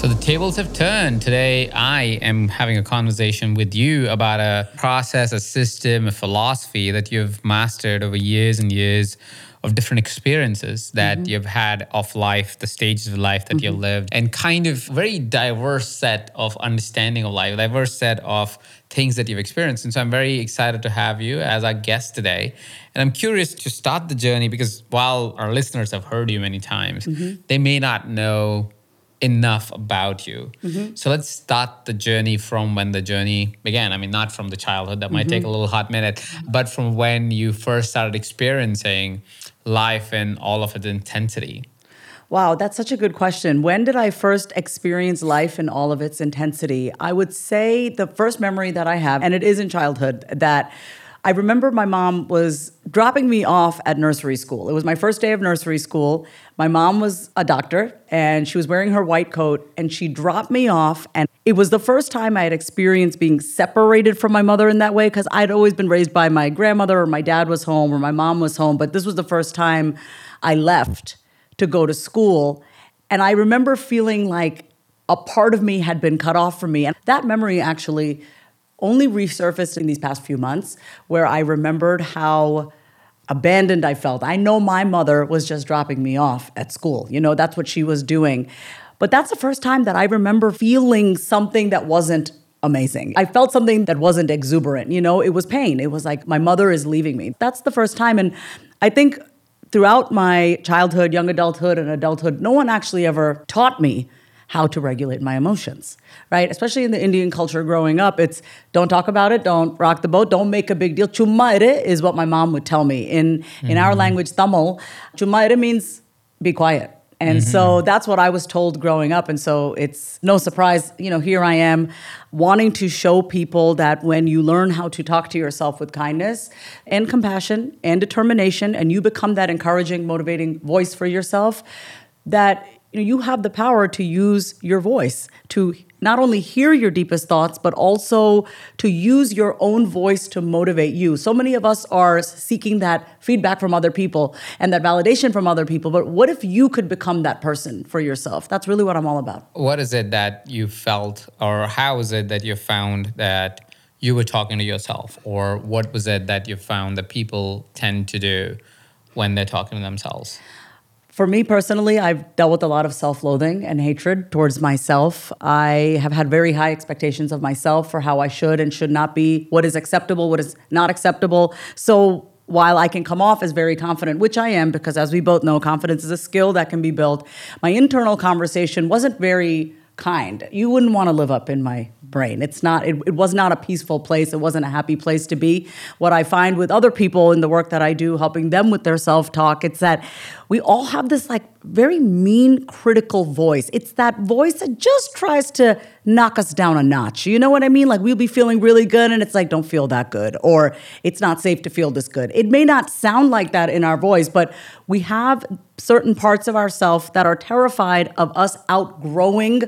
So the tables have turned. Today, I am having a conversation with you about a process, a system, a philosophy that you've mastered over years and years of different experiences that mm-hmm. you've had of life, the stages of life that mm-hmm. you've lived, and kind of very diverse set of understanding of life, diverse set of things that you've experienced. And so I'm very excited to have you as our guest today. And I'm curious to start the journey because while our listeners have heard you many times, mm-hmm. they may not know enough about you. Mm-hmm. So let's start the journey from when the journey began. I mean, not from the childhood, that mm-hmm. might take a little hot minute, but from when you first started experiencing life in all of its intensity. Wow, that's such a good question. When did I first experience life in all of its intensity? I would say the first memory that I have, and it is in childhood, that I remember my mom was dropping me off at nursery school. It was my first day of nursery school. My mom was a doctor and she was wearing her white coat and she dropped me off. And it was the first time I had experienced being separated from my mother in that way because I'd always been raised by my grandmother or my dad was home or my mom was home. But this was the first time I left to go to school. And I remember feeling like a part of me had been cut off from me. And that memory actually only resurfaced in these past few months where I remembered how abandoned I felt. I know my mother was just dropping me off at school. You know, that's what she was doing. But that's the first time that I remember feeling something that wasn't amazing. I felt something that wasn't exuberant. You know, it was pain. It was like my mother is leaving me. That's the first time. And I think throughout my childhood, young adulthood, and adulthood, no one actually ever taught me how to regulate my emotions, right? Especially in the Indian culture growing up, it's don't talk about it, don't rock the boat, don't make a big deal. Chummaire is what my mom would tell me. In in our mm-hmm. language, Tamil, chummaire means be quiet. And mm-hmm. so that's what I was told growing up. And so it's no surprise, you know, here I am wanting to show people that when you learn how to talk to yourself with kindness and compassion and determination, and you become that encouraging, motivating voice for yourself, that you, know, you have the power to use your voice to not only hear your deepest thoughts, but also to use your own voice to motivate you. So many of us are seeking that feedback from other people and that validation from other people. But what if you could become that person for yourself? That's really what I'm all about. What is it that you felt, or how is it that you found that you were talking to yourself? Or what was it that you found that people tend to do when they're talking to themselves? For me personally, I've dealt with a lot of self loathing and hatred towards myself. I have had very high expectations of myself for how I should and should not be, what is acceptable, what is not acceptable. So while I can come off as very confident, which I am, because as we both know, confidence is a skill that can be built, my internal conversation wasn't very kind. You wouldn't want to live up in my brain. It's not, it, it was not a peaceful place. It wasn't a happy place to be. What I find with other people in the work that I do, helping them with their self talk, it's that we all have this like very mean, critical voice. It's that voice that just tries to knock us down a notch. You know what I mean? Like we'll be feeling really good and it's like, don't feel that good, or it's not safe to feel this good. It may not sound like that in our voice, but we have certain parts of ourselves that are terrified of us outgrowing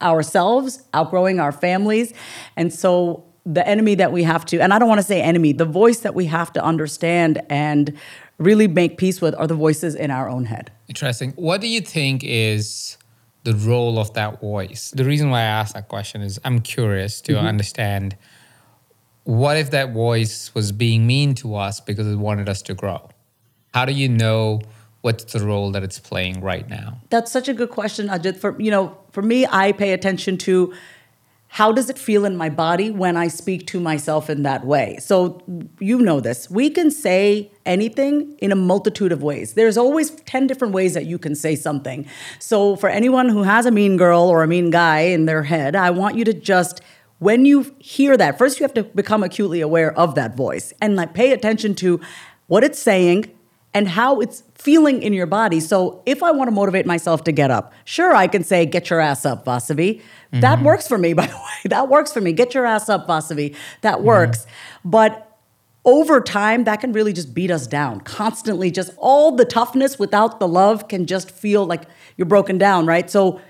ourselves, outgrowing our families. And so the enemy that we have to, and I don't want to say enemy, the voice that we have to understand and really make peace with are the voices in our own head. Interesting. What do you think is the role of that voice? The reason why I ask that question is I'm curious to mm-hmm. understand what if that voice was being mean to us because it wanted us to grow? How do you know what's the role that it's playing right now? That's such a good question, Ajit. For you know, for me, I pay attention to how does it feel in my body when I speak to myself in that way? So, you know this. We can say anything in a multitude of ways. There's always 10 different ways that you can say something. So, for anyone who has a mean girl or a mean guy in their head, I want you to just when you hear that, first you have to become acutely aware of that voice and like pay attention to what it's saying and how it's feeling in your body. So if I want to motivate myself to get up, sure, I can say, get your ass up, Vasavi. Mm-hmm. That works for me, by the way. That works for me. Get your ass up, Vasavi. That works. Mm-hmm. But over time, that can really just beat us down. Constantly, just all the toughness without the love can just feel like you're broken down, right? So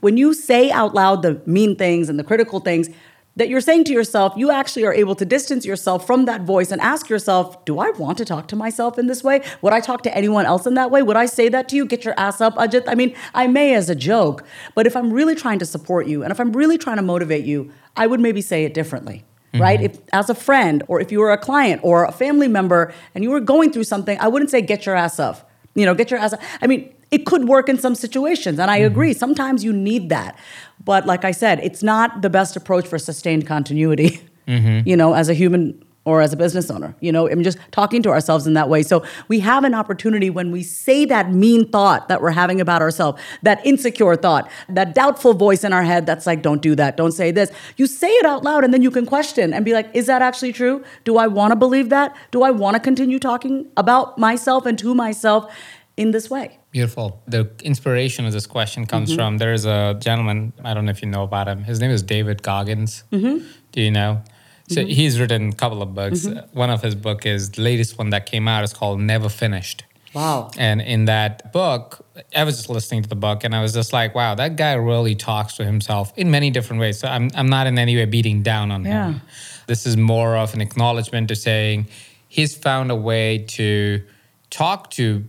when you say out loud the mean things and the critical things, that you're saying to yourself, you actually are able to distance yourself from that voice and ask yourself, do I want to talk to myself in this way? Would I talk to anyone else in that way? Would I say that to you? Get your ass up, Ajit. I mean, I may as a joke, but if I'm really trying to support you and if I'm really trying to motivate you, I would maybe say it differently. Mm-hmm. Right? If as a friend or if you were a client or a family member and you were going through something, I wouldn't say get your ass up. You know, get your ass up. I mean, it could work in some situations and i mm-hmm. agree sometimes you need that but like i said it's not the best approach for sustained continuity mm-hmm. you know as a human or as a business owner you know i'm just talking to ourselves in that way. So we have an opportunity when we say that mean thought that we're having about ourselves that insecure thought that doubtful voice in our head that's like don't do that. Don't say this. You say it out loud and then you can question and be like is that actually true? Do i want to believe that? Do i want to continue talking about myself and to myself in this way Beautiful. The inspiration of this question comes mm-hmm. from there is a gentleman, I don't know if you know about him. His name is David Goggins. Mm-hmm. Do you know? So mm-hmm. he's written a couple of books. Mm-hmm. One of his book is the latest one that came out is called Never Finished. Wow. And in that book, I was just listening to the book and I was just like, wow, that guy really talks to himself in many different ways. So I'm, I'm not in any way beating down on yeah. him. This is more of an acknowledgement to saying he's found a way to talk to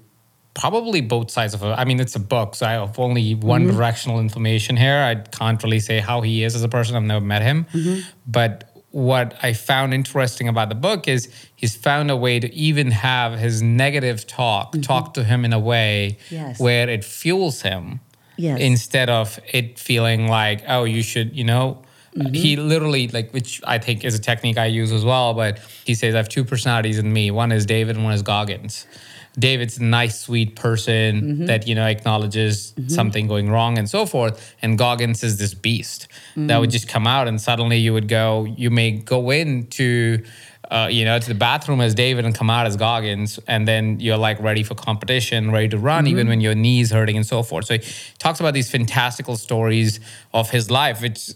probably both sides of it. I mean, it's a book, so I have only one mm-hmm. directional information here. I can't really say how he is as a person. I've never met him. Mm-hmm. But what I found interesting about the book is he's found a way to even have his negative talk mm-hmm. talk to him in a way yes. where it fuels him yes. instead of it feeling like, oh, you should, you know. Mm-hmm. He literally, like, which I think is a technique I use as well, but he says, I have two personalities in me. One is David and one is Goggins. David's a nice, sweet person mm-hmm. that you know acknowledges mm-hmm. something going wrong and so forth. And Goggins is this beast mm-hmm. that would just come out, and suddenly you would go. You may go into uh, you know, to the bathroom as David and come out as Goggins, and then you're like ready for competition, ready to run, mm-hmm. even when your knees hurting and so forth. So he talks about these fantastical stories of his life, which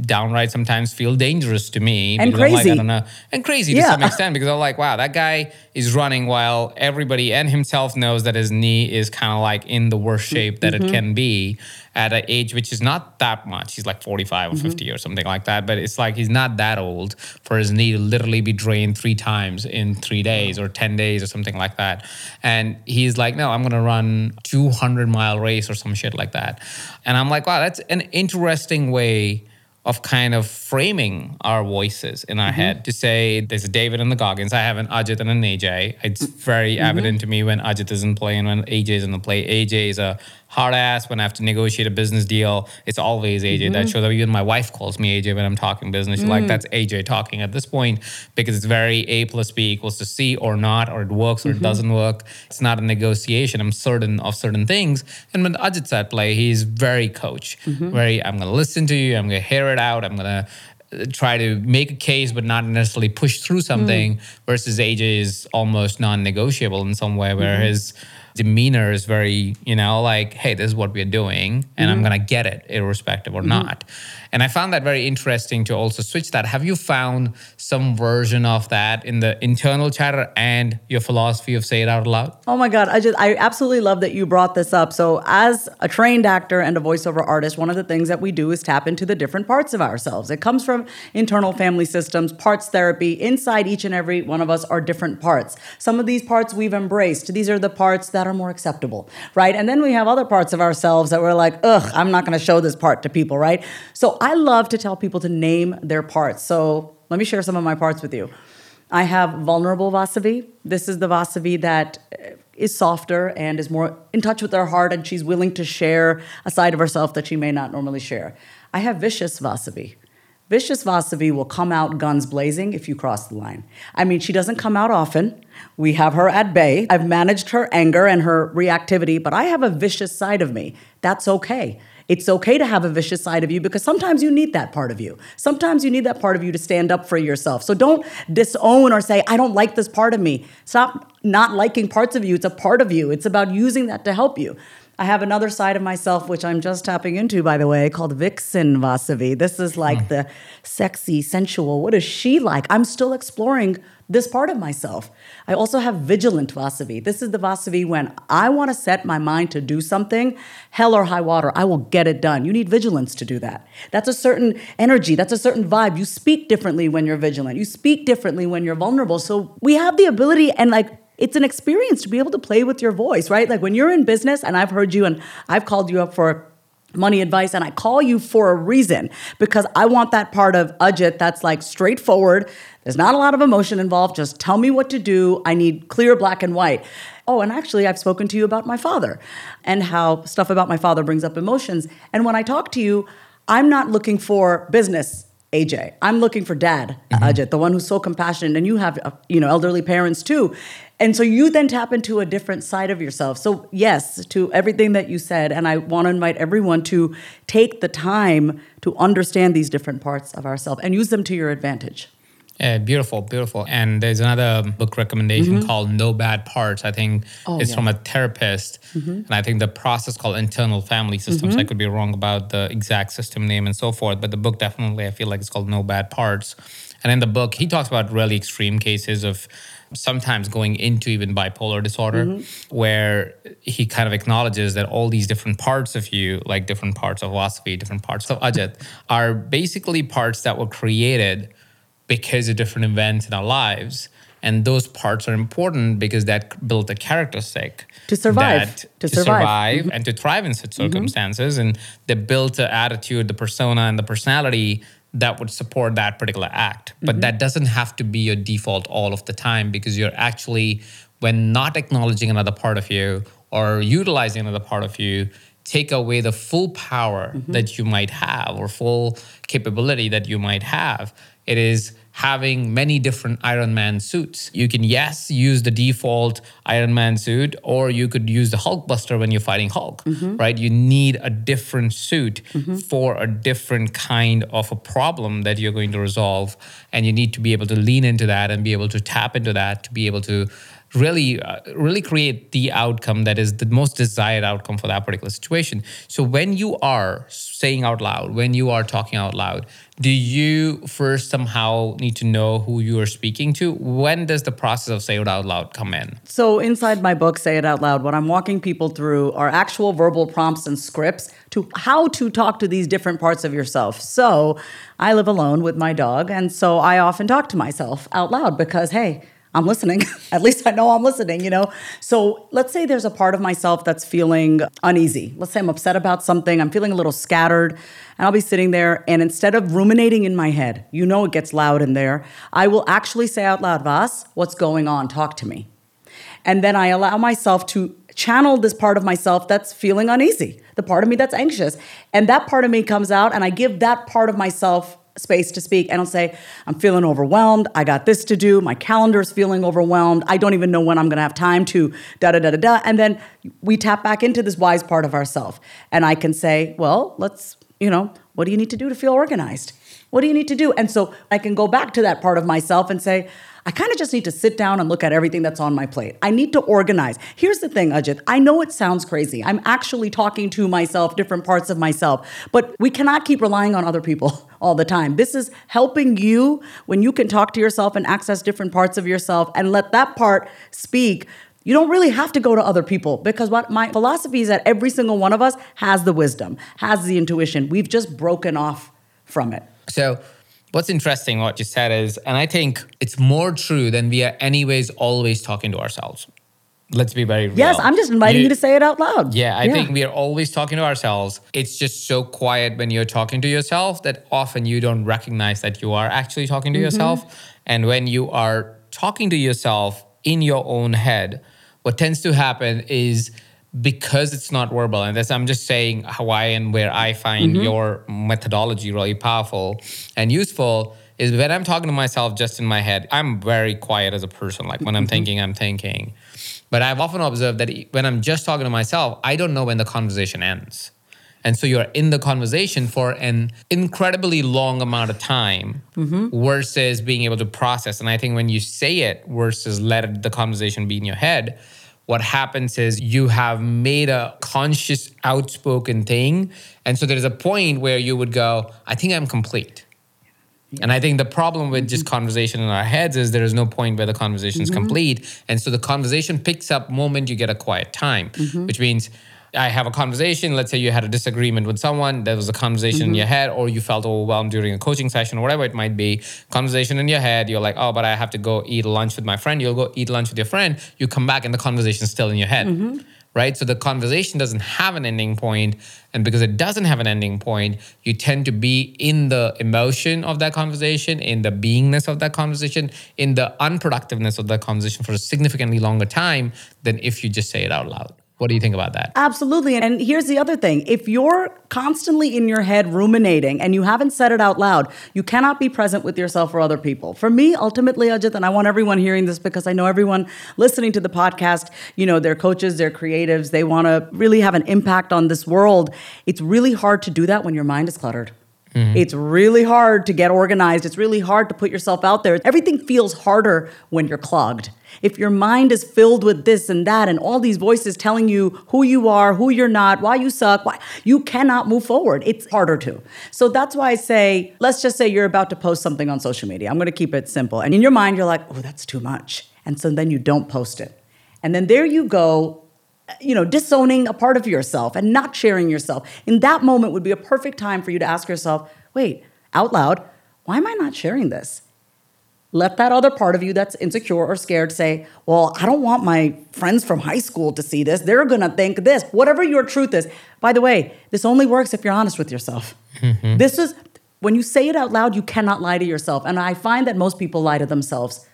downright sometimes feel dangerous to me and crazy. Like, I don't know, and crazy yeah. to some extent because I'm like, wow, that guy is running while everybody and himself knows that his knee is kind of like in the worst shape that mm-hmm. it can be at an age which is not that much. He's like 45 or mm-hmm. 50 or something like that. But it's like he's not that old for his knee to literally be drained three times in three days or 10 days or something like that. And he's like, no, I'm going to run 200 mile race or some shit like that. And I'm like, wow, that's an interesting way of kind of framing our voices in our mm-hmm. head to say there's a David and the Goggins. I have an Ajit and an AJ. It's very mm-hmm. evident to me when Ajit isn't playing, when AJ is in the play. AJ is a hard ass when I have to negotiate a business deal. It's always AJ. Mm-hmm. That shows up. Even my wife calls me AJ when I'm talking business. Mm. like, that's AJ talking at this point because it's very A plus B equals to C or not, or it works or mm-hmm. it doesn't work. It's not a negotiation. I'm certain of certain things. And when Ajit's at play, he's very coach. Mm-hmm. Very, I'm going to listen to you. I'm going to hear it out. I'm going to uh, try to make a case but not necessarily push through something mm. versus AJ is almost non-negotiable in some way where mm-hmm. his demeanor is very, you know, like, hey, this is what we're doing, and mm-hmm. I'm gonna get it, irrespective or mm-hmm. not. And I found that very interesting to also switch that. Have you found some version of that in the internal chatter and your philosophy of say it out loud? Oh my God. I just, I absolutely love that you brought this up. So, as a trained actor and a voiceover artist, one of the things that we do is tap into the different parts of ourselves. It comes from internal family systems, parts therapy. Inside each and every one of us are different parts. Some of these parts we've embraced. These are the parts that are more acceptable, right? And then we have other parts of ourselves that we're like, ugh, I'm not going to show this part to people, right? So, I love to tell people to name their parts. So let me share some of my parts with you. I have vulnerable Vasavi. This is the Vasavi that uh, is softer and is more in touch with her heart, and she's willing to share a side of herself that she may not normally share. I have vicious Vasavi. Vicious Vasavi will come out guns blazing if you cross the line. I mean, she doesn't come out often. We have her at bay. I've managed her anger and her reactivity, but I have a vicious side of me. That's okay. It's okay to have a vicious side of you because sometimes you need that part of you. Sometimes you need that part of you to stand up for yourself. So don't disown or say, I don't like this part of me. Stop not liking parts of you. It's a part of you. It's about using that to help you. I have another side of myself, which I'm just tapping into, by the way, called Vixen Vasavi. This is like mm. the sexy, sensual. What is she like? I'm still exploring this part of myself. I also have Vigilant Vasavi. This is the Vasavi when I want to set my mind to do something, hell or high water, I will get it done. You need vigilance to do that. That's a certain energy, that's a certain vibe. You speak differently when you're vigilant, you speak differently when you're vulnerable. So we have the ability and like, it's an experience to be able to play with your voice, right? Like when you're in business, and I've heard you and I've called you up for money advice and I call you for a reason because I want that part of Ajit that's like straightforward. There's not a lot of emotion involved. Just tell me what to do. I need clear black and white. Oh, and actually, I've spoken to you about my father and how stuff about my father brings up emotions. And when I talk to you, I'm not looking for business AJ. I'm looking for dad, mm-hmm. Ajit, the one who's so compassionate, and you have uh, you know elderly parents too. And so you then tap into a different side of yourself. So, yes, to everything that you said. And I want to invite everyone to take the time to understand these different parts of ourselves and use them to your advantage. Yeah, beautiful, beautiful. And there's another book recommendation mm-hmm. called No Bad Parts. I think oh, it's yeah. from a therapist. Mm-hmm. And I think the process called internal family systems. Mm-hmm. I could be wrong about the exact system name and so forth, but the book definitely, I feel like it's called No Bad Parts. And in the book, he talks about really extreme cases of sometimes going into even bipolar disorder, mm-hmm. where he kind of acknowledges that all these different parts of you, like different parts of Vasavi, different parts of Ajit, are basically parts that were created because of different events in our lives. And those parts are important because that built a characteristic to survive, that, to, to, survive, survive mm-hmm. and to thrive in such mm-hmm. circumstances. Mm-hmm. And they built the attitude, the persona, and the personality that would support that particular act. But mm-hmm. that doesn't have to be your default all of the time because you're actually, when not acknowledging another part of you or utilizing another part of you, take away the full power mm-hmm. that you might have or full capability that you might have. It is having many different Iron Man suits. You can, yes, use the default Iron Man suit, or you could use the Hulkbuster when you're fighting Hulk, mm-hmm. right? You need a different suit mm-hmm. for a different kind of a problem that you're going to resolve. And you need to be able to lean into that and be able to tap into that to be able to really uh, really create the outcome that is the most desired outcome for that particular situation. So when you are saying out loud when you are talking out loud do you first somehow need to know who you are speaking to? When does the process of say it out loud come in? So inside my book say it out loud what i'm walking people through are actual verbal prompts and scripts to how to talk to these different parts of yourself. So i live alone with my dog and so i often talk to myself out loud because hey I'm listening. At least I know I'm listening, you know? So let's say there's a part of myself that's feeling uneasy. Let's say I'm upset about something, I'm feeling a little scattered, and I'll be sitting there, and instead of ruminating in my head, you know it gets loud in there, I will actually say out loud, Vas, what's going on? Talk to me. And then I allow myself to channel this part of myself that's feeling uneasy, the part of me that's anxious. And that part of me comes out, and I give that part of myself space to speak and I'll say, I'm feeling overwhelmed. I got this to do. My calendar's feeling overwhelmed. I don't even know when I'm going to have time to da da da da da. And then we tap back into this wise part of ourselves. And I can say, well, let's, you know, what do you need to do to feel organized? What do you need to do? And so I can go back to that part of myself and say, I kind of just need to sit down and look at everything that's on my plate. I need to organize. Here's the thing, Ajit. I know it sounds crazy. I'm actually talking to myself, different parts of myself, but we cannot keep relying on other people all the time. This is helping you when you can talk to yourself and access different parts of yourself and let that part speak you don't really have to go to other people because what my philosophy is that every single one of us has the wisdom, has the intuition. We've just broken off from it. So What's interesting, what you said is, and I think it's more true than we are, anyways, always talking to ourselves. Let's be very real. Yes, I'm just inviting you, you to say it out loud. Yeah, I yeah. think we are always talking to ourselves. It's just so quiet when you're talking to yourself that often you don't recognize that you are actually talking to mm-hmm. yourself. And when you are talking to yourself in your own head, what tends to happen is because it's not verbal, and that's I'm just saying Hawaii and where I find Mm-hmm. your methodology really powerful and useful is when I'm talking to myself just in my head, I'm very quiet as a person. Like when Mm-hmm. I'm thinking, I'm thinking. But I've often observed that when I'm just talking to myself, I don't know when the conversation ends. And so you're in the conversation for an incredibly long amount of time mm-hmm. versus being able to process. And I think when you say it versus let the conversation be in your head, what happens is you have made a conscious, outspoken thing. And so there's a point where you would go, I think I'm complete. And I think the problem with just mm-hmm. conversation in our heads is there is no point where the conversation is mm-hmm. complete. And so the conversation picks up moment you get a quiet time, which means I have a conversation. Let's say you had a disagreement with someone, there was a conversation in mm-hmm. your head, or you felt overwhelmed during a coaching session, or whatever it might be. Conversation in your head, you're like, oh, but I have to go eat lunch with my friend. You'll go eat lunch with your friend. You come back and the conversation is still in your head mm-hmm. right? So the conversation doesn't have an ending point, and because it doesn't have an ending point, you tend to be in the emotion of that conversation, in the beingness of that conversation, in the unproductiveness of that conversation for a significantly longer time than if you just say it out loud. What do you think about that? Absolutely. And here's the other thing if you're constantly in your head ruminating and you haven't said it out loud, you cannot be present with yourself or other people. For me, ultimately, Ajit, and I want everyone hearing this because I know everyone listening to the podcast, you know, they're coaches, they're creatives, they want to really have an impact on this world. It's really hard to do that when your mind is cluttered. Mm-hmm. It's really hard to get organized. It's really hard to put yourself out there. Everything feels harder when you're clogged. If your mind is filled with this and that and all these voices telling you who you are, who you're not, why you suck, why you cannot move forward. It's harder to. So that's why I say, let's just say you're about to post something on social media. I'm going to keep it simple. And in your mind you're like, "Oh, that's too much." And so then you don't post it. And then there you go you know, disowning a part of yourself and not sharing yourself. In that moment would be a perfect time for you to ask yourself, wait, out loud, why am I not sharing this? Let that other part of you that's insecure or scared say, well, I don't want my friends from high school to see this. They're gonna think this, whatever your truth is. By the way, this only works if you're honest with yourself. Mm-hmm. This is, when you say it out loud, you cannot lie to yourself. And I find that most people lie to themselves.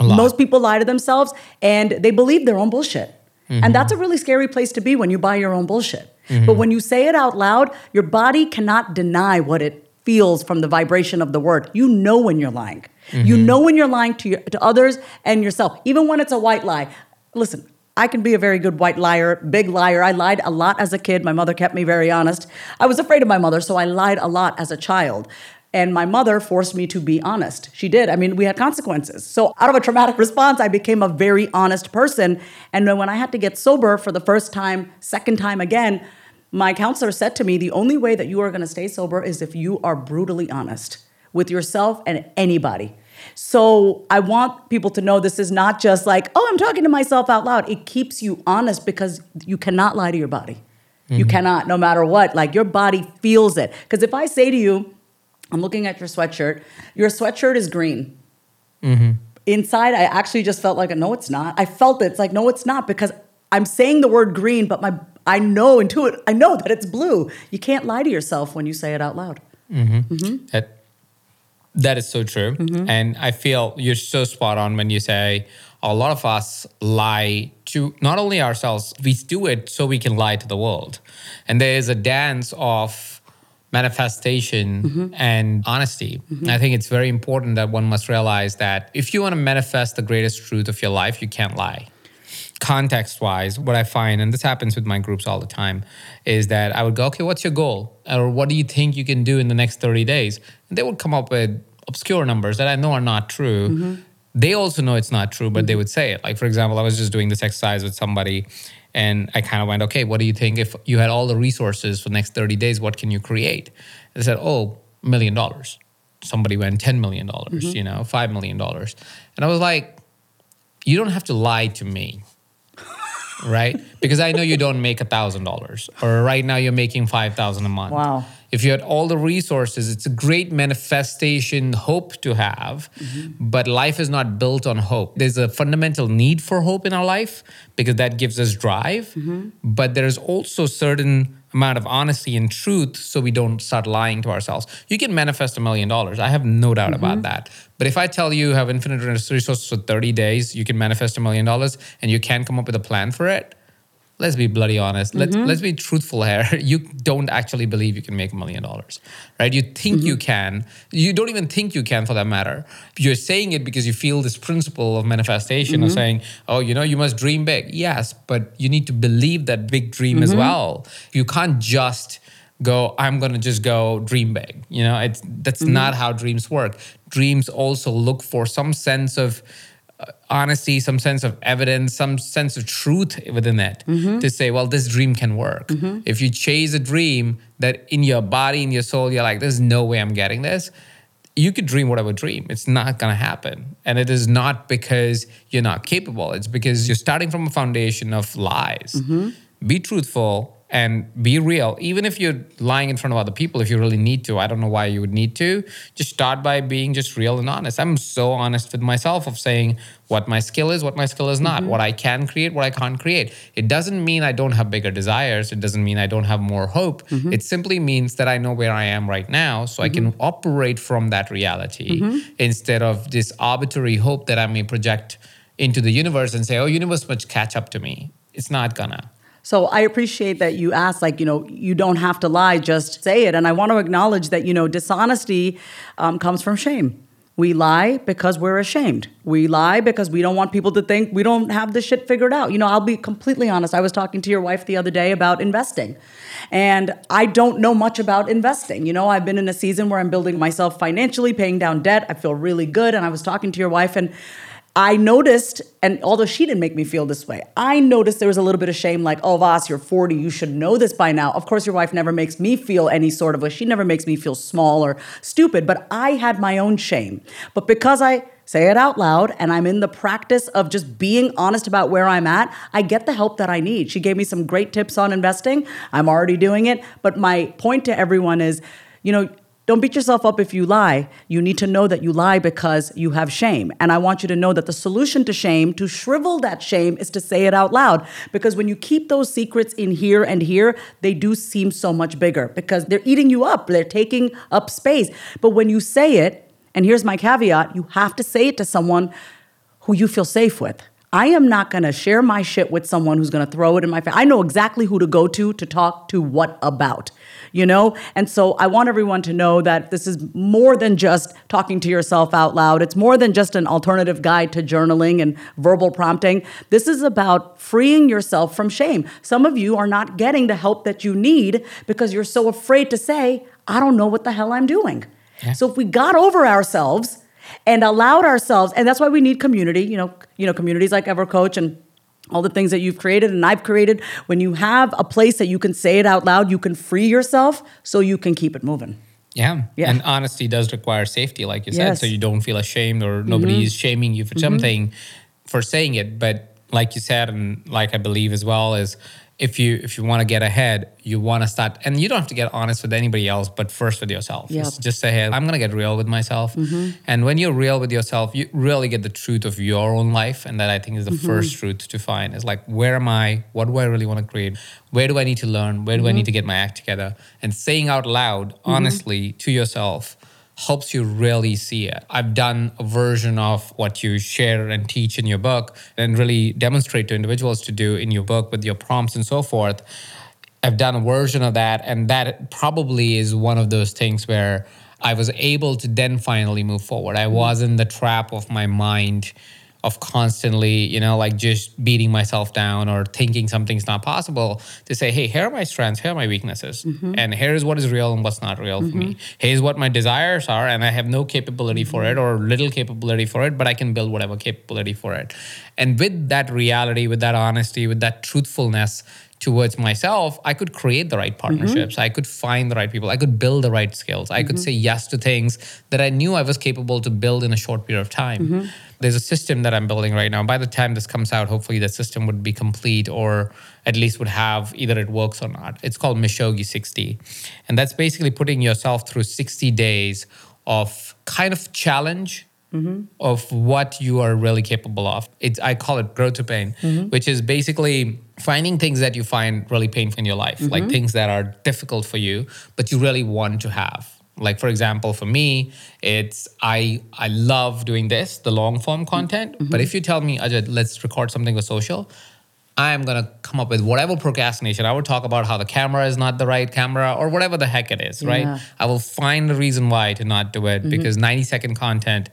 Most people lie to themselves and they believe their own bullshit. And that's a really scary place to be when you buy your own bullshit. But when you say it out loud, your body cannot deny what it feels from the vibration of the word. You know when you're lying. You mm-hmm. know when you're lying to your, to others and yourself, even when it's a white lie. Listen, I can be a very good white liar, big liar. I lied a lot as a kid. My mother kept me very honest. I was afraid of my mother, so I lied a lot as a child. And my mother forced me to be honest. She did. I mean, we had consequences. So, out of a traumatic response, I became a very honest person. And then when I had to get sober for the first time, second time again, my counselor said to me, The only way that you are going to stay sober is if you are brutally honest with yourself and anybody. So, I want people to know this is not just like, oh, I'm talking to myself out loud. It keeps you honest because you cannot lie to your body. You mm-hmm. cannot, no matter what. Like, your body feels it. Because if I say to you, I'm looking at your sweatshirt. Your sweatshirt is green. Mm-hmm. Inside, I actually just felt like, no, it's not. I felt it. It's like, no, it's not because I'm saying the word green, but my I know intuit. I know that it's blue. You can't lie to yourself when you say it out loud. Mm-hmm. Mm-hmm. That that is so true, and I feel you're so spot on when you say a lot of us lie to not only ourselves, we do it so we can lie to the world, and there is a dance of manifestation mm-hmm. and honesty. And I think it's very important that one must realize that if you want to manifest the greatest truth of your life, you can't lie context wise, what I find, and this happens with my groups all the time, is that I would go, okay, what's your goal? Or what do you think you can do in the next 30 days? And they would come up with obscure numbers that I know are not true. Mm-hmm. They also know it's not true, but they mm-hmm. would say it. Like, for example, I was just doing this exercise with somebody and I kind of went, okay, what do you think if you had all the resources for the next 30 days, what can you create? They said, oh, a million dollars. Somebody went $10 million, dollars, mm-hmm. you know, $5 million. And I was like, you don't have to lie to me right? Because I know you don't make a thousand dollars, or right now you're making five thousand a month. Wow. If you had all the resources, it's a great manifestation hope to have, mm-hmm. but life is not built on hope. There's a fundamental need for hope in our life because that gives us drive, mm-hmm. but there's also certain amount of honesty and truth so we don't start lying to ourselves. You can manifest a million dollars. I have no doubt about mm-hmm. that. But if I tell you you have infinite resources for 30 days, you can manifest a million dollars and you can't come up with a plan for it, let's be bloody honest. Let's mm-hmm. let's be truthful here. You don't actually believe you can make a million dollars, right? You think you mm-hmm. can. You don't even think you can, for that matter. You're saying it because you feel this principle of manifestation of mm-hmm. saying, "Oh, you know, you must dream big." Yes, but you need to believe that big dream as well. You can't just go i'm going to just go dream big you know it's that's not how dreams work dreams also look for some sense of honesty some sense of evidence some sense of truth within it mm-hmm. to say well this dream can work mm-hmm. if you chase a dream that in your body in your soul you're like there's no way i'm getting this you could dream whatever dream. It's not going to happen. And it is not because you're not capable. It's because you're starting from a foundation of lies. Mm-hmm. Be truthful and be real. Even if you're lying in front of other people, if you really need to, I don't know why you would need to. Just start by being just real and honest. I'm so honest with myself of saying what my skill is, what my skill is not, mm-hmm. what I can create, what I can't create. It doesn't mean I don't have bigger desires. It doesn't mean I don't have more hope. Mm-hmm. It simply means that I know where I am right now so I can mm-hmm. operate from that reality instead of this arbitrary hope that I may project into the universe and say, oh, universe must catch up to me. It's not gonna. So I appreciate that you asked, like, you know, you don't have to lie, just say it. And I want to acknowledge that, you know, dishonesty um, comes from shame. We lie because we're ashamed. We lie because we don't want people to think we don't have this shit figured out. You know, I'll be completely honest. I was talking to your wife the other day about investing, and I don't know much about investing. You know, I've been in a season where I'm building myself financially, paying down debt. I feel really good. And I was talking to your wife, and I noticed, and although she didn't make me feel this way, I noticed there was a little bit of shame like, oh, Vas, you're 40, you should know this by now. Of course, your wife never makes me feel any sort of a, she never makes me feel small or stupid, but I had my own shame. But because I say it out loud and I'm in the practice of just being honest about where I'm at, I get the help that I need. She gave me some great tips on investing. I'm already doing it. But my point to everyone is, you know, don't beat yourself up if you lie. You need to know that you lie because you have shame. And I want you to know that the solution to shame, to shrivel that shame, is to say it out loud. Because when you keep those secrets in here and here, they do seem so much bigger because they're eating you up, they're taking up space. But when you say it, and here's my caveat you have to say it to someone who you feel safe with. I am not going to share my shit with someone who's going to throw it in my face. I know exactly who to go to to talk to what about, you know? And so I want everyone to know that this is more than just talking to yourself out loud. It's more than just an alternative guide to journaling and verbal prompting. This is about freeing yourself from shame. Some of you are not getting the help that you need because you're so afraid to say, I don't know what the hell I'm doing. So if we got over ourselves, and allowed ourselves and that's why we need community you know you know communities like evercoach and all the things that you've created and I've created when you have a place that you can say it out loud you can free yourself so you can keep it moving Yeah. Yeah. And honesty does require safety, like you said, Yes. Mm-hmm. so you don't feel ashamed or nobody is shaming you for something for saying it. But like you said, and like I believe as well, is if you if you want to get ahead, you want to start, and you don't have to get honest with anybody else, but first with yourself. Yep. Just- Just say, hey, I'm gonna get real with myself. Mm-hmm. And when you're real with yourself, you really get the truth of your own life, and that I think is the mm-hmm. first truth to find. Is like, where am I? What do I really want to create? Where do I need to learn? Where do I mm-hmm. need to get my act together? And saying out loud, honestly, to yourself helps you really see it. I've done a version of what you share and teach in your book and really demonstrate to individuals to do in your book with your prompts and so forth. I've done a version of that, and that probably is one of those things where I was able to then finally move forward. I was in the trap of my mind of constantly, you know, like just beating myself down or thinking something's not possible to say, hey, here are my strengths, here are my weaknesses, mm-hmm. and here's what is real and what's not real for me. Mm-hmm. Here's what my desires are, and I have no capability for it or little capability for it, but I can build whatever capability for it. And with that reality, with that honesty, with that truthfulness, towards myself, I could create the right mm-hmm. partnerships. I could find the right people. I could build the right skills. I could say yes to things that I knew I was capable to build in a short period of time. There's a system that I'm building right now. By the time this comes out, hopefully the system would be complete or at least would have either it works or not. It's called Misogi 60. And that's basically putting yourself through 60 days of kind of challenge mm-hmm. of what you are really capable of. It's I call it growth to pain, mm-hmm. which is basically finding things that you find really painful in your life, like mm-hmm. things that are difficult for you, but you really want to have. Like for example, for me, it's I I love doing this, the long form content. Mm-hmm. But if you tell me, Ajay, let's record something for social, I am gonna come up with whatever procrastination. I will talk about how the camera is not the right camera or whatever the heck it is, Yeah. right? I will find the reason why to not do it mm-hmm. because 90 second content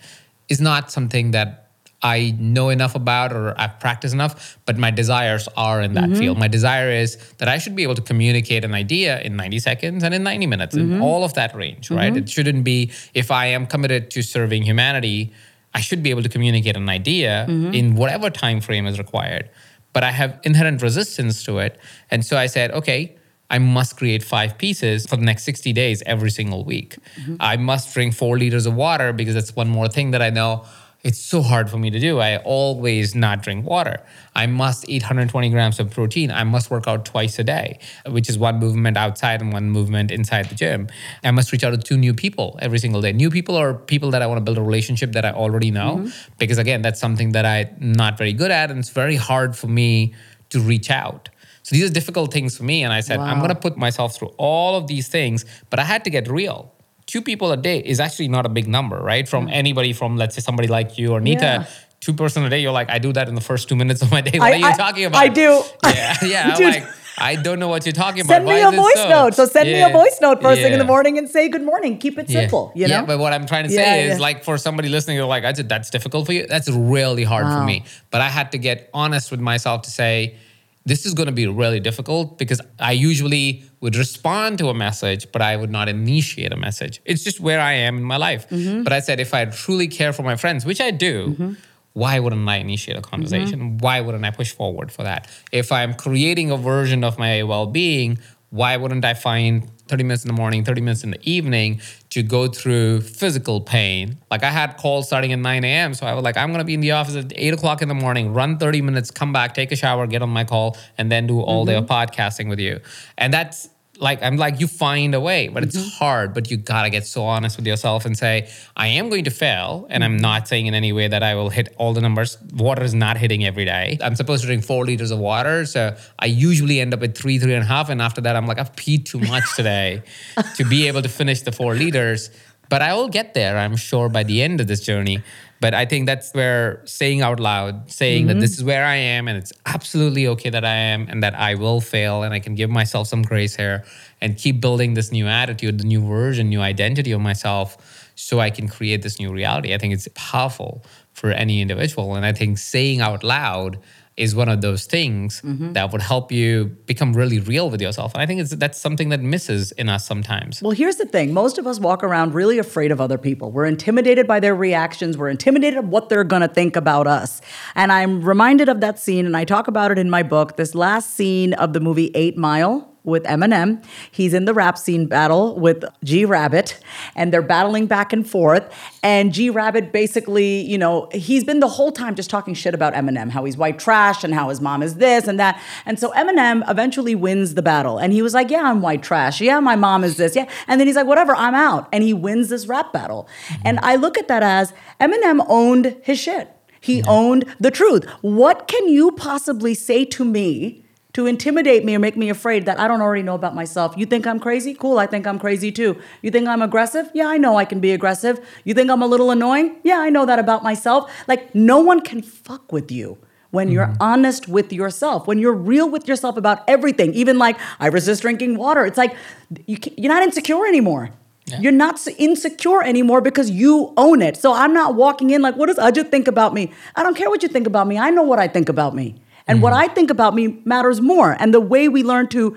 is not something that I know enough about or I've practiced enough, but my desires are in that mm-hmm. field. My desire is that I should be able to communicate an idea in 90 seconds and in 90 minutes, in mm-hmm. all of that range, right? Mm-hmm. It shouldn't be if I am committed to serving humanity, I should be able to communicate an idea in whatever time frame is required. But I have inherent resistance to it. And so I said, okay, I must create five pieces for the next 60 days every single week. I must drink four liters of water because that's one more thing that I know it's so hard for me to do. I always not drink water. I must eat 120 grams of protein. I must work out twice a day, which is one movement outside and one movement inside the gym. I must reach out to two new people every single day. New people are people that I want to build a relationship that I already know. Mm-hmm. Because again, that's something that I'm not very good at. And it's very hard for me to reach out. So these are difficult things for me. And I said, I'm going to put myself through all of these things, but I had to get real. Two people a day is actually not a big number, right? From mm. anybody from, let's say, somebody like you or Neeta, Yeah. two person a day, you're like, I do that in the first two minutes of my day. What I- are you I- talking about? I do. Yeah, yeah. I'm like, I don't know what you're talking about. Send Why me is a voice so? note. So send me a voice note first thing in the morning and say good morning. Keep it simple. You know. Yeah, but what I'm trying to say Yeah, is yeah. like for somebody listening, you're like, I said, that's difficult for you. That's really hard for me. But I had to get honest with myself to say, this is going to be really difficult because I usually would respond to a message, but I would not initiate a message. It's just where I am in my life. Mm-hmm. But I said, if I truly care for my friends, which I do, why wouldn't I initiate a conversation? Mm-hmm. Why wouldn't I push forward for that? If I'm creating a version of my well being, why wouldn't I find 30 minutes in the morning, 30 minutes in the evening to go through physical pain? Like I had calls starting at 9 a.m. So I was like, I'm going to be in the office at 8 o'clock in the morning, run 30 minutes, come back, take a shower, get on my call, and then do all day of mm-hmm. podcasting with you. And that's like I'm like you find a way, but it's mm-hmm. hard. But you gotta get so honest with yourself and say, I am going to fail, and I'm not saying in any way that I will hit all the numbers. Water is not hitting every day. I'm supposed to drink four liters of water, so I usually end up at three, three and a half, and after that, I'm like I've peed too much today to be able to finish the four liters. But I will get there, I'm sure, by the end of this journey. But I think that's where saying out loud, saying that mm-hmm. this is where I am and it's absolutely okay that I am and that I will fail and I can give myself some grace here and keep building this new attitude, the new version, new identity of myself so I can create this new reality. I think it's powerful for any individual. And I think saying out loud is one of those things mm-hmm. that would help you become really real with yourself. And I think it's that's something that misses in us sometimes. Well, here's the thing. Most of us walk around really afraid of other people. We're intimidated by their reactions. We're intimidated of what they're going to think about us. And I'm reminded of that scene, and I talk about it in my book. This last scene of the movie Eight Mile with Eminem. He's in the rap scene battle with G Rabbit, and they're battling back and forth. And G Rabbit basically, you know, he's been the whole time just talking shit about Eminem, how he's white trash and how his mom is this and that. And so Eminem eventually wins the battle. And he was like, Yeah, I'm white trash. Yeah, my mom is this. Yeah. And then he's like, Whatever, I'm out. And he wins this rap battle. Mm-hmm. And I look at that as Eminem owned his shit. He owned the truth. What can you possibly say to me to intimidate me or make me afraid that I don't already know about myself. You think I'm crazy? Cool, I think I'm crazy too. You think I'm aggressive? Yeah, I know I can be aggressive. You think I'm a little annoying? Yeah, I know that about myself. Like, no one can fuck with you. When you're mm-hmm. honest with yourself, when you're real with yourself about everything, even like I resist drinking water, it's like you can, you're not insecure anymore. You're not so insecure anymore because you own it. So I'm not walking in like, what does Ajit think about me? I don't care what you think about me. I know what I think about me. And what mm. I think about me matters more. And the way we learn to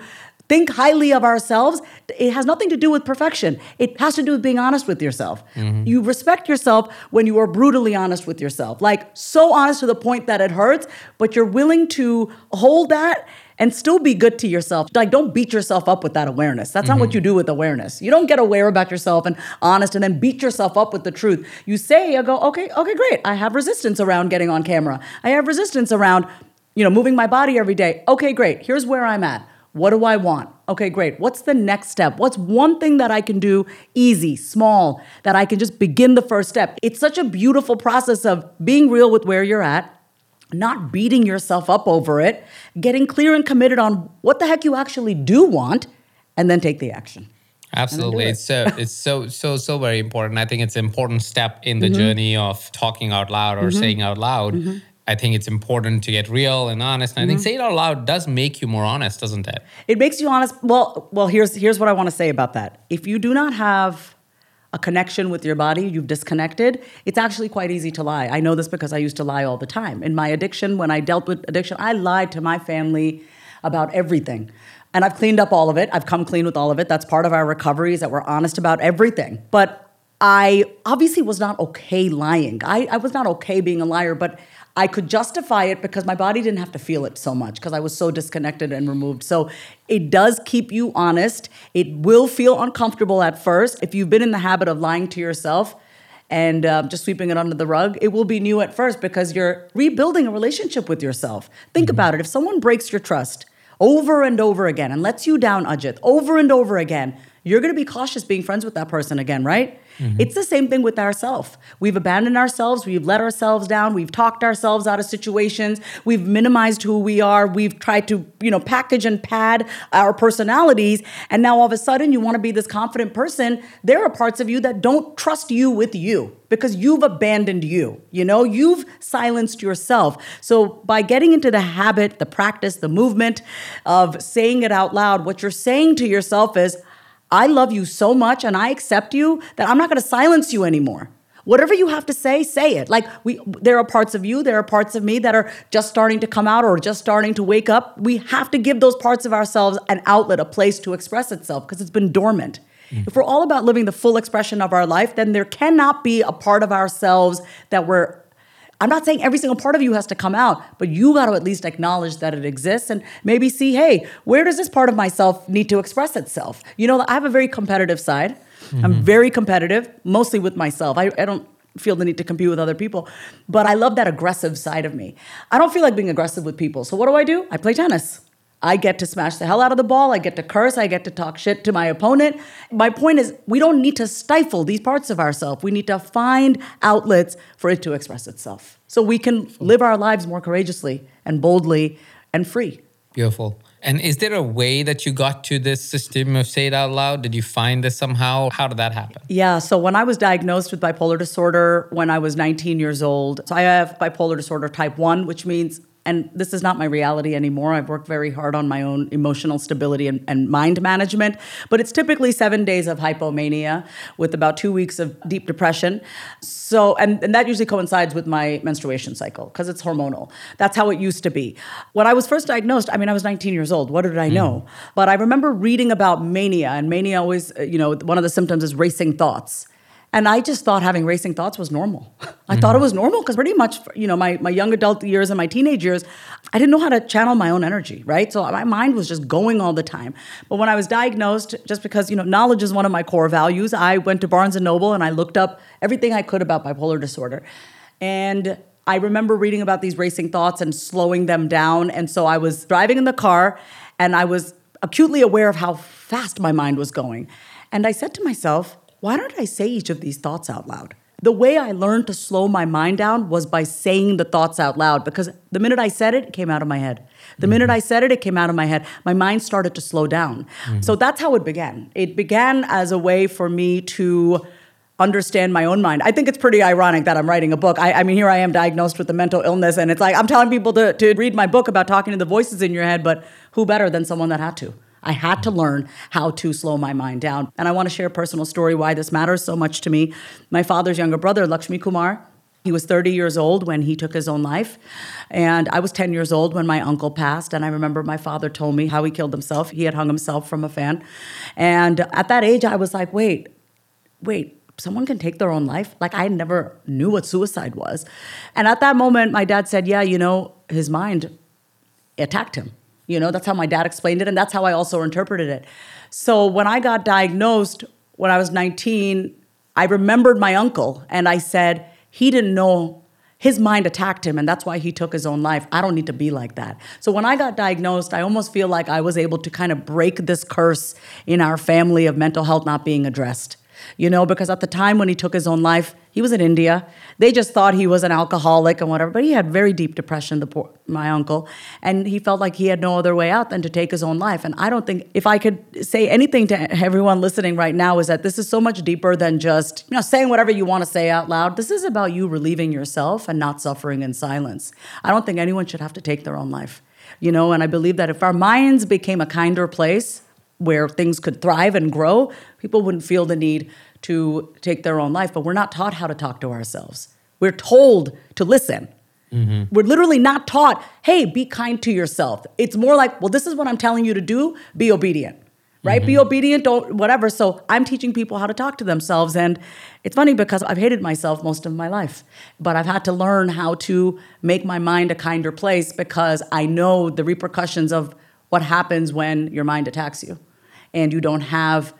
think highly of ourselves, it has nothing to do with perfection. It has to do with being honest with yourself. Mm-hmm. You respect yourself when you are brutally honest with yourself, like so honest to the point that it hurts, but you're willing to hold that and still be good to yourself. Like, don't beat yourself up with that awareness. That's not what mm-hmm. you do with awareness. You don't get aware about yourself and honest and then beat yourself up with the truth. You say, I go, okay, okay, great. I have resistance around getting on camera. I have resistance around, you know, moving my body every day. Okay, great. Here's where I'm at. What do I want? Okay, great. What's the next step? What's one thing that I can do easy, small, that I can just begin the first step? It's such a beautiful process of being real with where you're at, not beating yourself up over it, getting clear and committed on what the heck you actually do want, and then take the action. Absolutely. it. It's so it's so so so very important. I think it's an important step in the Mm-hmm. journey of talking out loud or saying out loud. I think it's important to get real and honest. And I think mm-hmm. say it out loud does make you more honest, doesn't it? It makes you honest. Well, well, here's here's what I want to say about that. If you do not have a connection with your body, you've disconnected, it's actually quite easy to lie. I know this because I used to lie all the time. In my addiction, when I dealt with addiction, I lied to my family about everything. And I've cleaned up all of it. I've come clean with all of it. That's part of our recovery is that we're honest about everything. But I obviously was not okay lying. I, I was not okay being a liar, but I could justify it because my body didn't have to feel it so much because I was so disconnected and removed. So it does keep you honest. It will feel uncomfortable at first. If you've been in the habit of lying to yourself, and um, just sweeping it under the rug, it will be new at first because you're rebuilding a relationship with yourself. Think mm-hmm. about it. If someone breaks your trust over and over again and lets you down, Ajit, over and over again, you're going to be cautious being friends with that person again, right? Mm-hmm. It's the same thing with ourselves. We've abandoned ourselves, we've let ourselves down, we've talked ourselves out of situations, we've minimized who we are, we've tried to, you know, package and pad our personalities, and now all of a sudden you want to be this confident person. There are parts of you that don't trust you with you because you've abandoned you. You know, you've silenced yourself. So by getting into the habit, the practice, the movement of saying it out loud, what you're saying to yourself is, I love you so much and I accept you that I'm not going to silence you anymore. Whatever you have to say, say it. Like we there are parts of you, there are parts of me that are just starting to come out or just starting to wake up. We have to give those parts of ourselves an outlet, a place to express itself because it's been dormant. Mm. If we're all about living the full expression of our life, then there cannot be a part of ourselves that we're I'm not saying every single part of you has to come out, but you got to at least acknowledge that it exists and maybe see, hey, where does this part of myself need to express itself? You know, I have a very competitive side. Mm-hmm. I'm very competitive, mostly with myself. I, I don't feel the need to compete with other people, but I love that aggressive side of me. I don't feel like being aggressive with people. So what do I do? I play tennis. I get to smash the hell out of the ball. I get to curse. I get to talk shit to my opponent. My point is, we don't need to stifle these parts of ourselves. We need to find outlets for it to express itself so we can live our lives more courageously and boldly and free. Beautiful. And is there a way that you got to this system of say it out loud? Did you find this somehow? How did that happen? Yeah. So when I was diagnosed with bipolar disorder when I was 19 years old, so I have bipolar disorder type 1, which means and this is not my reality anymore. I've worked very hard on my own emotional stability and, and, mind management, but it's typically seven days of hypomania with about two weeks of deep depression. So, and, and that usually coincides with my menstruation cycle because it's hormonal. That's how it used to be. When I was first diagnosed, I mean, I was 19 years old. What did I know? Mm. But I remember reading about mania, and mania always, you know, one of the symptoms is racing thoughts. And I just thought having racing thoughts was normal. I mm-hmm. thought it was normal because pretty much, you know, my, my young adult years and my teenage years, I didn't know how to channel my own energy, right? So my mind was just going all the time. But when I was diagnosed, just because, you know, knowledge is one of my core values, I went to Barnes and Noble and I looked up everything I could about bipolar disorder. And I remember reading about these racing thoughts and slowing them down. And so I was driving in the car and I was acutely aware of how fast my mind was going. And I said to myself, why don't I say each of these thoughts out loud? The way I learned to slow my mind down was by saying the thoughts out loud because the minute I said it, it came out of my head. The mm-hmm. minute I said it, it came out of my head. My mind started to slow down. Mm-hmm. So that's how it began. It began as a way for me to understand my own mind. I think it's pretty ironic that I'm writing a book. I, I, mean, here I am diagnosed with a mental illness, and it's like I'm telling people to, to read my book about talking to the voices in your head, but who better than someone that had to? I had to learn how to slow my mind down. And I want to share a personal story why this matters so much to me. My father's younger brother, Lakshmi Kumar, he was 30 years old when he took his own life. And I was 10 years old when my uncle passed. And I remember my father told me how he killed himself. He had hung himself from a fan. And at that age, I was like, wait, wait, someone can take their own life? Like, I never knew what suicide was. And at that moment, my dad said, yeah, you know, his mind attacked him. You know, that's how my dad explained it, and that's how I also interpreted it. So when I got diagnosed when I was 19, I remembered my uncle, and I said, he didn't know his mind attacked him and that's why he took his own life. I don't need to be like that. So when I got diagnosed, I almost feel like I was able to kind of break this curse in our family of mental health not being addressed. You know, because at the time when he took his own life, he was in India. They just thought he was an alcoholic and whatever, but he had very deep depression, the poor, my uncle, and he felt like he had no other way out than to take his own life. And I don't think if I could say anything to everyone listening right now is that this is so much deeper than just, you know, saying whatever you want to say out loud. This is about you relieving yourself and not suffering in silence. I don't think anyone should have to take their own life. You know, and I believe that if our minds became a kinder place, where things could thrive and grow, people wouldn't feel the need to take their own life. But we're not taught how to talk to ourselves. We're told to listen. Mm-hmm. We're literally not taught, hey, be kind to yourself. It's more like, well, this is what I'm telling you to do, be obedient. Right? Mm-hmm. Be obedient, don't whatever. So I'm teaching people how to talk to themselves. And it's funny because I've hated myself most of my life. But I've had to learn how to make my mind a kinder place because I know the repercussions of what happens when your mind attacks you and you don't have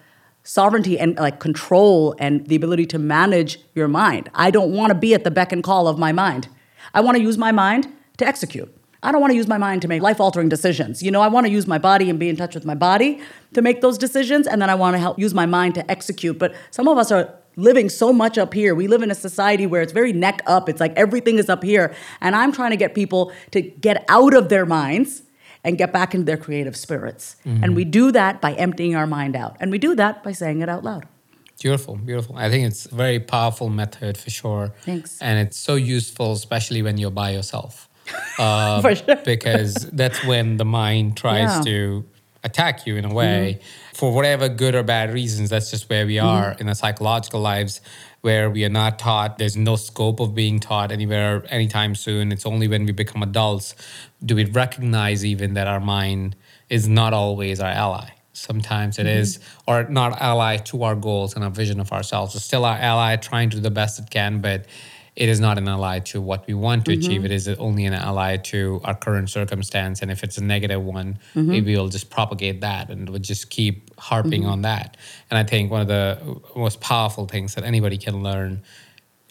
sovereignty and like control and the ability to manage your mind. I don't want to be at the beck and call of my mind. I want to use my mind to execute. I don't want to use my mind to make life altering decisions. You know, I want to use my body and be in touch with my body to make those decisions. And then I want to help use my mind to execute. But some of us are living so much up here. We live in a society where it's very neck up. It's like everything is up here. And I'm trying to get people to get out of their minds and get back into their creative spirits. Mm-hmm. And we do that by emptying our mind out. And we do that by saying it out loud. Beautiful, beautiful. I think it's a very powerful method for sure. Thanks. And it's so useful, especially when you're by yourself. Uh, for sure. because that's when the mind tries yeah. to attack you in a way mm-hmm. for whatever good or bad reasons. That's just where we are mm-hmm. in our psychological lives where we are not taught. There's no scope of being taught anywhere anytime soon. It's only when we become adults do we recognize even that our mind is not always our ally. Sometimes it mm-hmm. is, or not ally to our goals and our vision of ourselves. It's still our ally trying to do the best it can, but it is not an ally to what we want to mm-hmm. achieve. It is only an ally to our current circumstance. And if it's a negative one, mm-hmm. maybe we'll just propagate that and we'll just keep harping mm-hmm. on that. And I think one of the most powerful things that anybody can learn,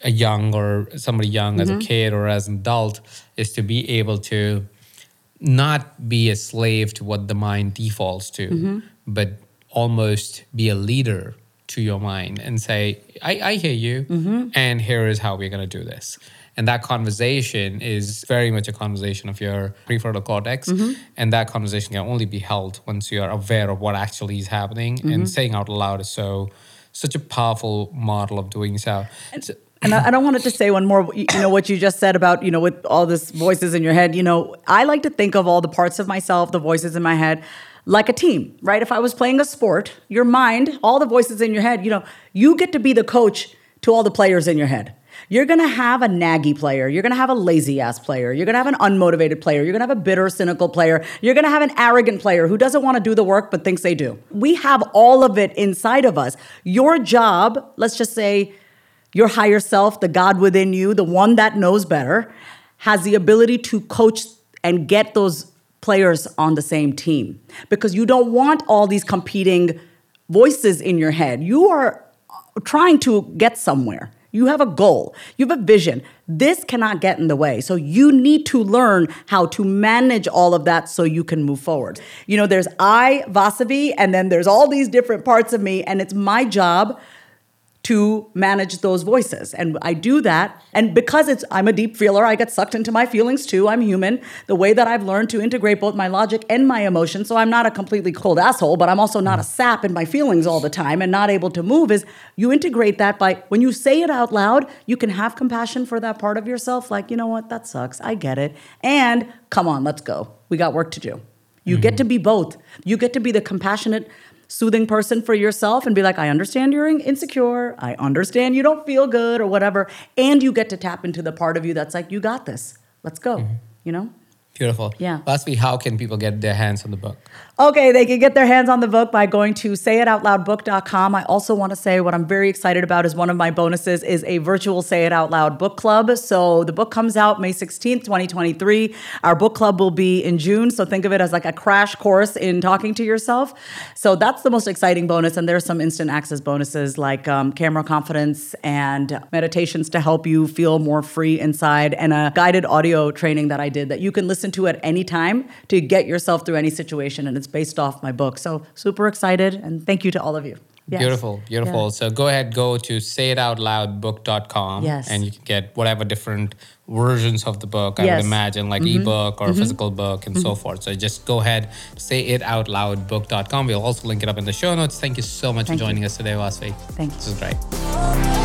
a young or somebody young as a mm-hmm. kid or as an adult, is to be able to not be a slave to what the mind defaults to, mm-hmm. but almost be a leader to your mind and say, I, I hear you, mm-hmm. and here is how we're going to do this. And that conversation is very much a conversation of your prefrontal cortex. Mm-hmm. And that conversation can only be held once you are aware of what actually is happening. Mm-hmm. And saying out loud is so such a powerful model of doing so. And, so, and I, I don't want to just say one more, you know, what you just said about, you know, with all this voices in your head, you know, I like to think of all the parts of myself, the voices in my head, like a team, right? If I was playing a sport, your mind, all the voices in your head, you know, you get to be the coach to all the players in your head. You're gonna have a naggy player. You're gonna have a lazy ass player. You're gonna have an unmotivated player. You're gonna have a bitter, cynical player. You're gonna have an arrogant player who doesn't wanna do the work but thinks they do. We have all of it inside of us. Your job, let's just say your higher self, the God within you, the one that knows better, has the ability to coach and get those players on the same team because you don't want all these competing voices in your head. You are trying to get somewhere. You have a goal, you have a vision. This cannot get in the way. So you need to learn how to manage all of that so you can move forward. You know, there's I, Vasavi, and then there's all these different parts of me, and it's my job to manage those voices. And I do that. And because it's I'm a deep feeler, I get sucked into my feelings too. I'm human. The way that I've learned to integrate both my logic and my emotion, so I'm not a completely cold asshole, but I'm also not a sap in my feelings all the time and not able to move is you integrate that by when you say it out loud, you can have compassion for that part of yourself like, you know what, that sucks. I get it. And come on, let's go. We got work to do. You mm-hmm. get to be both. You get to be the compassionate soothing person for yourself and be like, I understand you're insecure. I understand you don't feel good or whatever. And you get to tap into the part of you that's like, you got this. Let's go. Mm-hmm. You know? Beautiful. Yeah. Lastly, how can people get their hands on the book? Okay, they can get their hands on the book by going to sayitoutloudbook.com. I also want to say what I'm very excited about is one of my bonuses is a virtual Say It Out Loud book club. So the book comes out May 16th, 2023. Our book club will be in June. So think of it as like a crash course in talking to yourself. So that's the most exciting bonus. And there's some instant access bonuses like um, camera confidence and meditations to help you feel more free inside and a guided audio training that I did that you can listen to at any time to get yourself through any situation. And it's based off my book. So super excited. And thank you to all of you. Yes. Beautiful, beautiful. Yeah. So go ahead, go to sayitoutloudbook.com Yes. and you can get whatever different versions of the book, I Yes. Mm-hmm. would imagine, like ebook or physical book and so forth. So just go ahead, sayitoutloudbook.com. We'll also link it up in the show notes. Thank you so much Thank for you. joining us today, Vasavi. Thank you. This is great.